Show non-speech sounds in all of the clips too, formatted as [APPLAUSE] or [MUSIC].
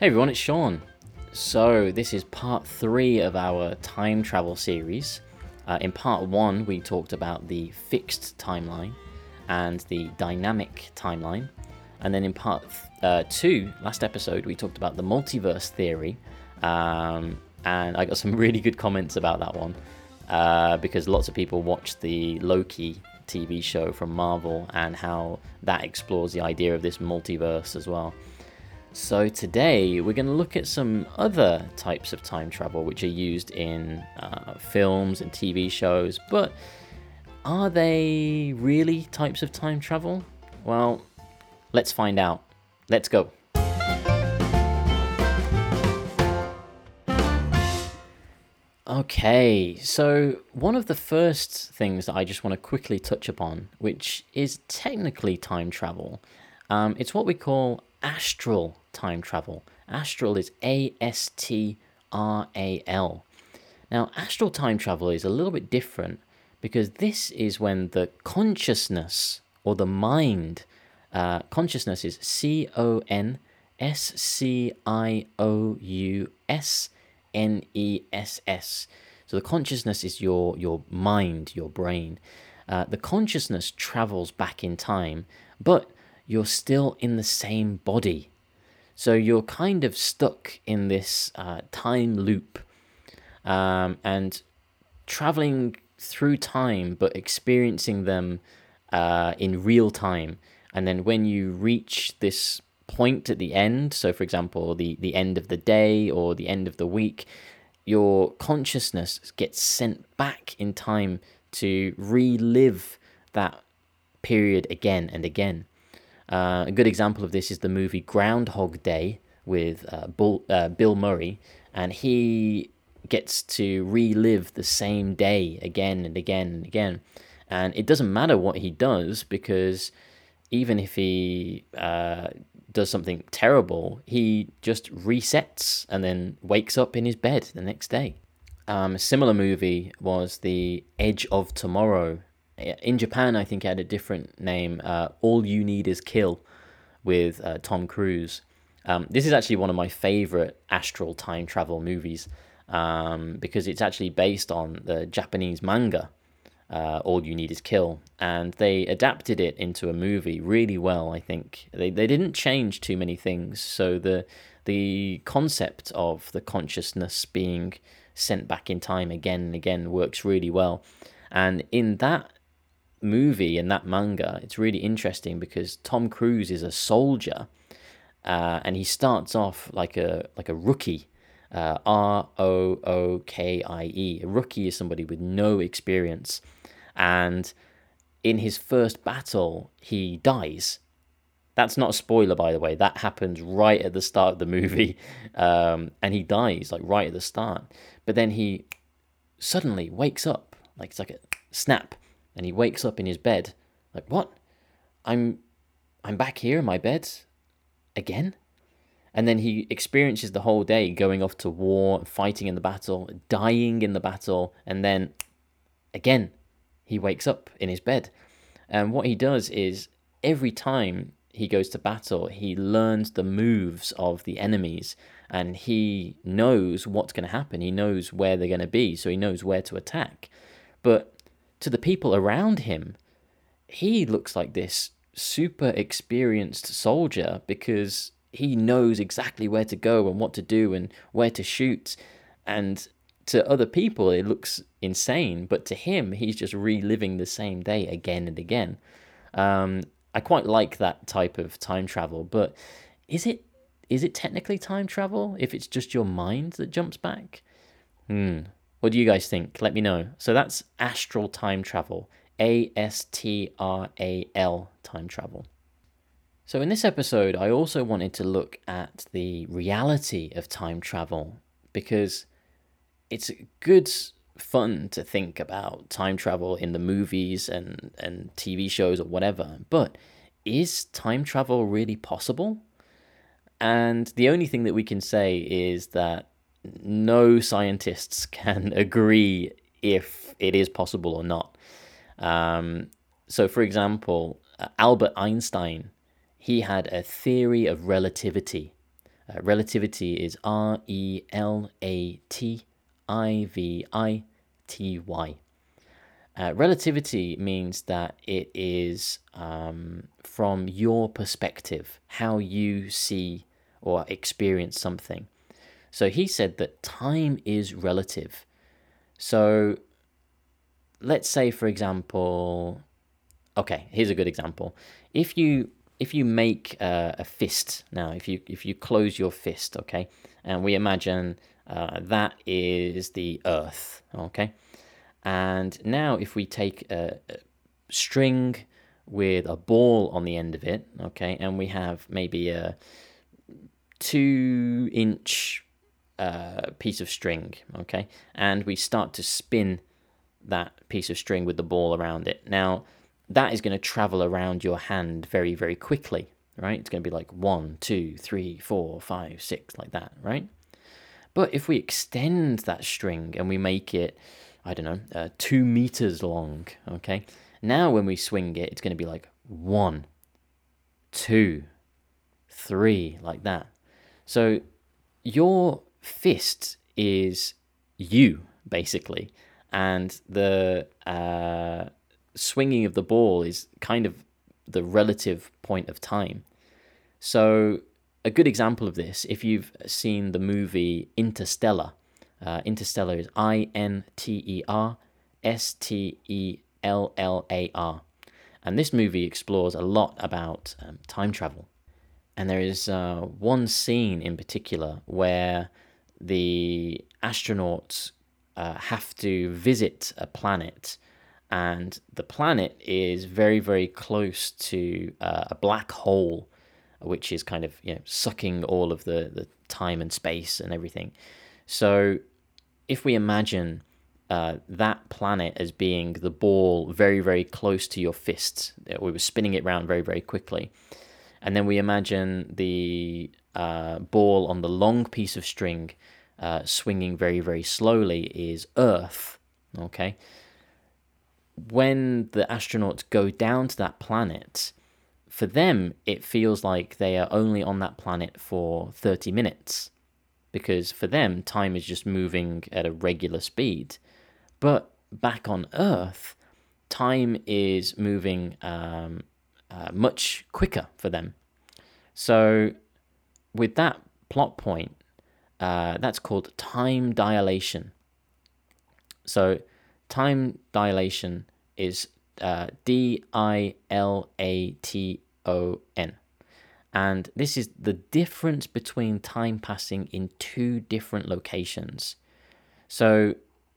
Hey everyone, it's Sean. So, this is part three of our time travel series. Uh, in part one, we talked about the fixed timeline and the dynamic timeline. And then in part uh, two, last episode, we talked about the multiverse theory. Um, and I got some [LAUGHS] really good comments about that one uh, because lots of people watched the Loki TV show from Marvel and how that explores the idea of this multiverse as well. So today we're going to look at some other types of time travel which are used in uh, films and TV shows, but are they really types of time travel? Well, let's find out. Let's go. Okay, so one of the first things that I just want to quickly touch upon, which is technically time travel, um, it's what we call astral time travel. Astral is A S T R A L. Now, astral time travel is a little bit different because this is when the consciousness or the mind, uh, consciousness is C O N S C I O U S N E S S. So the consciousness is your your mind, your brain. Uh, the consciousness travels back in time, but you're still in the same body. So you're kind of stuck in this uh, time loop um, and traveling through time, but experiencing them uh, in real time. And then when you reach this point at the end, so for example, the, the end of the day or the end of the week, your consciousness gets sent back in time to relive that period again and again. Uh, a good example of this is the movie Groundhog Day with uh, Bull, uh, Bill Murray, and he gets to relive the same day again and again and again. And it doesn't matter what he does because even if he uh, does something terrible, he just resets and then wakes up in his bed the next day. Um, a similar movie was The Edge of Tomorrow in Japan, I think it had a different name. Uh, All You Need Is Kill with uh, Tom Cruise. Um, this is actually one of my favorite astral time travel movies um, because it's actually based on the Japanese manga. Uh, All You Need Is Kill, and they adapted it into a movie really well. I think they they didn't change too many things, so the the concept of the consciousness being sent back in time again and again works really well. And in that movie and that manga, it's really interesting because Tom Cruise is a soldier, uh, and he starts off like a like a rookie. Uh, R O O K I E. A rookie is somebody with no experience, and in his first battle, he dies. That's not a spoiler, by the way. That happens right at the start of the movie, [LAUGHS] um, and he dies like right at the start. But then he suddenly wakes up, like it's like a snap, and he wakes up in his bed like what? I'm i'm back here in my bed again? And then he experiences the whole day going off to war fighting in the battle dying in the battle and then again he wakes up in his bed. And what he does is every time he goes to battle he learns the moves of the enemies and he knows what's going to happen. He knows where they're going to be so he knows where to attack. But to the people around him, he looks like this super experienced soldier because he knows exactly where to go and what to do and where to shoot. And to other people, it looks insane, but to him, he's just reliving the same day again and again. Um, I quite like that type of time travel, but is it is it technically time travel if it's just your mind that jumps back? Hmm. What do you guys think? Let me know. So that's astral time travel. A S T R A L time travel. So, in this episode, I also wanted to look at the reality of time travel because it's good fun to think about time travel in the movies and, and TV shows or whatever. But is time travel really possible? And the only thing that we can say is that no scientists can [LAUGHS] agree if it is possible or not. Um, so, for example, Albert Einstein, he had a theory of relativity. Uh, relativity is R E L A T I V I T Y. Uh, relativity means that it is um, from your perspective, how you see or experience something. So he said that time is relative. So let's say, for example, okay, here's a good example. If you if you make uh, a fist now, if you if you close your fist, okay, and we imagine uh, that is the Earth, okay, and now if we take a, a string with a ball on the end of it, okay, and we have maybe a two inch uh, piece of string, okay, and we start to spin that piece of string with the ball around it. Now, that is going to travel around your hand very, very quickly, right? It's going to be like one, two, three, four, five, six, like that, right? But if we extend that string and we make it, I don't know, uh, two meters long, okay? Now when we swing it, it's going to be like one, two, three, like that. So your fist is you, basically and the uh, swinging of the ball is kind of the relative point of time. So, a good example of this, if you've seen the movie Interstellar, uh, Interstellar is I N T E R S T E L L A R. And this movie explores a lot about um, time travel. And there is uh, one scene in particular where the astronauts uh, have to visit a planet, and the planet is very, very close to uh, a black hole, which is kind of you know sucking all of the the time and space and everything. So, if we imagine uh, that planet as being the ball very, very close to your fist, we were spinning it around very, very quickly, and then we imagine the uh, ball on the long piece of string uh, swinging very, very slowly is Earth. Okay. When the astronauts go down to that planet, for them, it feels like they are only on that planet for 30 minutes because for them, time is just moving at a regular speed. But back on Earth, time is moving um, uh, much quicker for them. So, with that plot point, uh, that's called time dilation. So, time dilation is uh, D I L A T O N. And this is the difference between time passing in two different locations. So,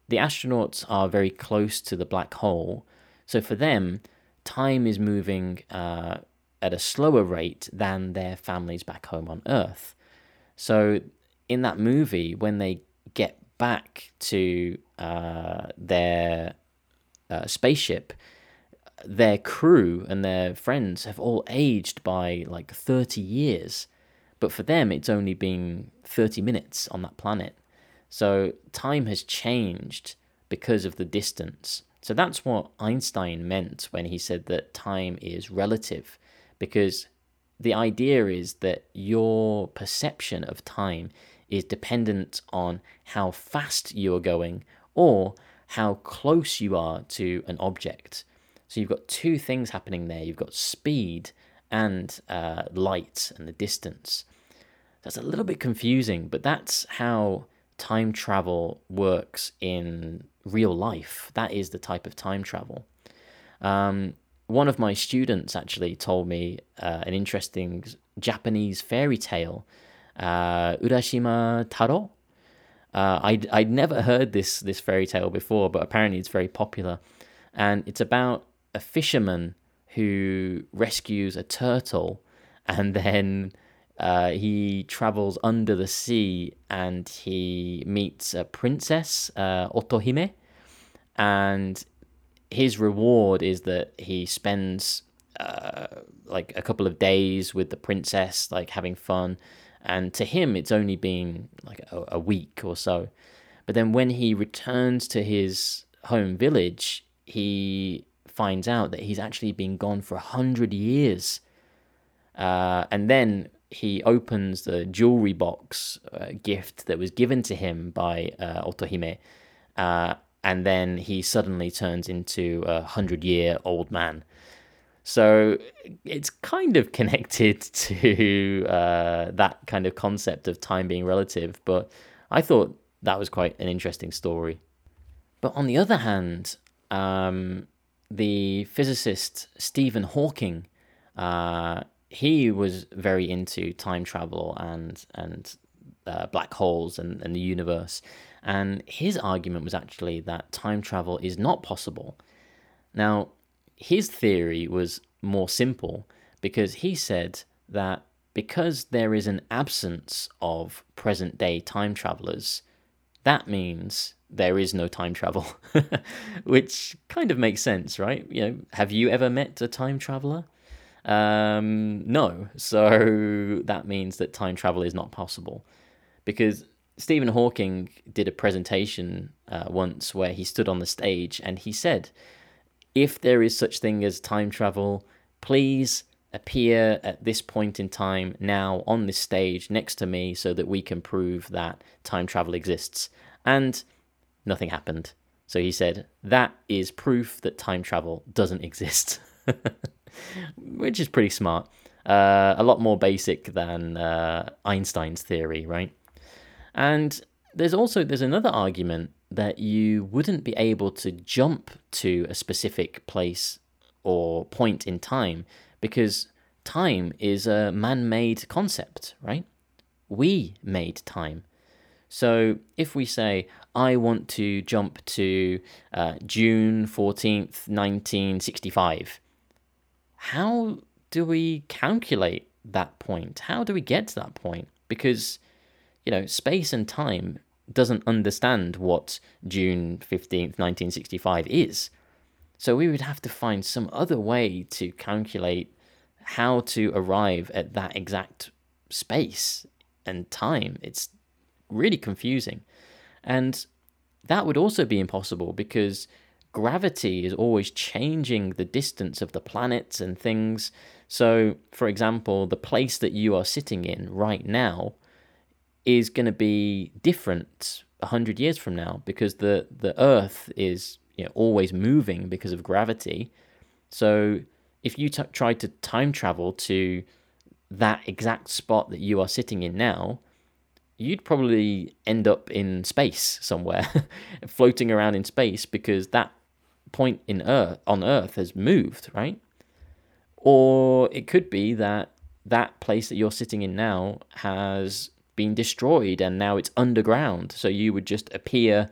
the astronauts are very close to the black hole. So, for them, time is moving uh, at a slower rate than their families back home on Earth. So, in that movie when they get back to uh, their uh, spaceship, their crew and their friends have all aged by like 30 years. But for them, it's only been 30 minutes on that planet. So time has changed because of the distance. So that's what Einstein meant when he said that time is relative, because the idea is that your perception of time is dependent on how fast you are going or how close you are to an object. So you've got two things happening there. You've got speed and uh, light and the distance. That's a little bit confusing, but that's how time travel works in real life. That is the type of time travel. Um, one of my students actually told me uh, an interesting Japanese fairy tale uh, Urashima Taro. Uh, I'd, I'd never heard this, this fairy tale before, but apparently it's very popular. And it's about a fisherman who rescues a turtle and [LAUGHS] then uh, he travels under the sea and he meets a princess, uh, Otohime. And his reward is that he spends uh, like a couple of days with the princess, like having fun and to him it's only been like a, a week or so. But then when he returns to his home village he finds out that he's actually been gone for a hundred years. Uh, and then he opens the jewelry box uh, gift that was given to him by uh, Otohime, uh, and then he suddenly turns into a hundred year old man. So it's kind of connected [LAUGHS] to uh, that kind of concept of time being relative, but I thought that was quite an interesting story. But on the other hand, um, the physicist Stephen Hawking, uh, he was very into time travel and and uh, black holes and, and the universe. And his argument was actually that time travel is not possible. Now, his theory was more simple because he said that because there is an absence of present day time travelers, that means there is no time travel, [LAUGHS] which kind of makes sense, right? You know, have you ever met a time traveler? Um, no. [LAUGHS] So that means that time travel is not possible because Stephen Hawking did a presentation uh, once where he stood on the stage and he said, if there is such thing as time travel, please appear at this point in time now on this stage next to me so that we can prove that time travel exists. And nothing happened. So he said, that is proof that time travel doesn't exist. [LAUGHS] Which is pretty smart. Uh, a lot more basic than uh, Einstein's theory, right? And there's also there's another argument that you wouldn't be able to jump to a specific place or point in time because time is a man-made concept, right? We made time. So if we say, I want to jump to uh, June 14th, 1965, how do we calculate that point? How do we get to that point? Because, you know, space and time doesn't understand what June 15th, 1965 is. So we would have to find some other way to calculate how to arrive at that exact space and time. It's really confusing. And that would also be impossible because gravity is always changing the distance of the planets and things. So, for example, the place that you are sitting in right now is going to be different 100 years from now because the, the Earth is you know, always moving because of gravity. So, if you t- tried to time travel to that exact spot that you are sitting in now, you'd probably end up in space somewhere, [LAUGHS] floating around in space because that point in Earth on Earth has moved, right? Or it could be that that place that you're sitting in now has been destroyed and now it's underground. So you would just appear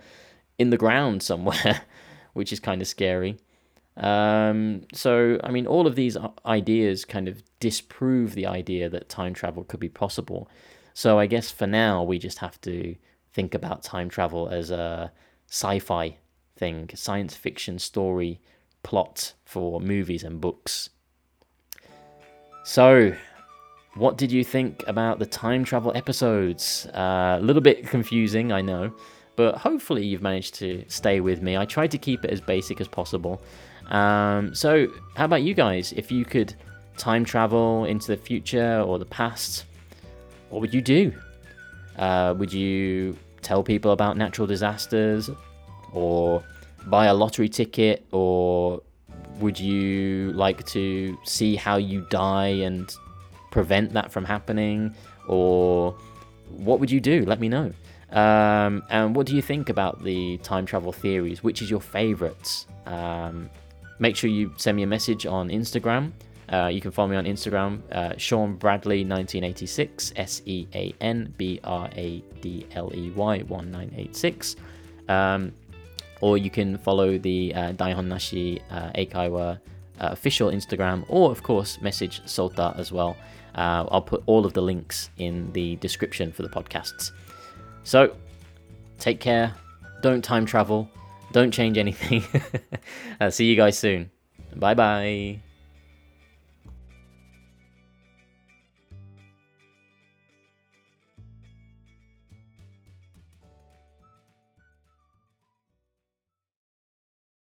in the ground [LAUGHS] somewhere, which is kind of scary. Um, so, I mean, all of these ideas kind of disprove the idea that time travel could be possible. So, I guess for now, we just have to think about time travel as a sci fi thing, science fiction story plot for movies and books. So, what did you think about the time travel episodes? Uh, a little bit confusing, I know, but hopefully you've managed to stay with me. I tried to keep it as basic as possible. Um, so, how about you guys? If you could time travel into the future or the past, what would you do? Uh, would you tell people about natural disasters or buy a lottery ticket or would you like to see how you die and prevent that from happening or what would you do let me know um, and what do you think about the time travel theories which is your favorite um, make sure you send me a message on Instagram. Uh, you can follow me on Instagram, uh, Sean Bradley 1986, S E A N B R A D L E Y 1986. Um, or you can follow the uh, Daihon Nashi uh, Eikaiwa uh, official Instagram, or of course, message Sota as well. Uh, I'll put all of the links in the description for the podcasts. So, take care, don't time travel, don't change anything. I'll [LAUGHS] see you guys soon. Bye bye.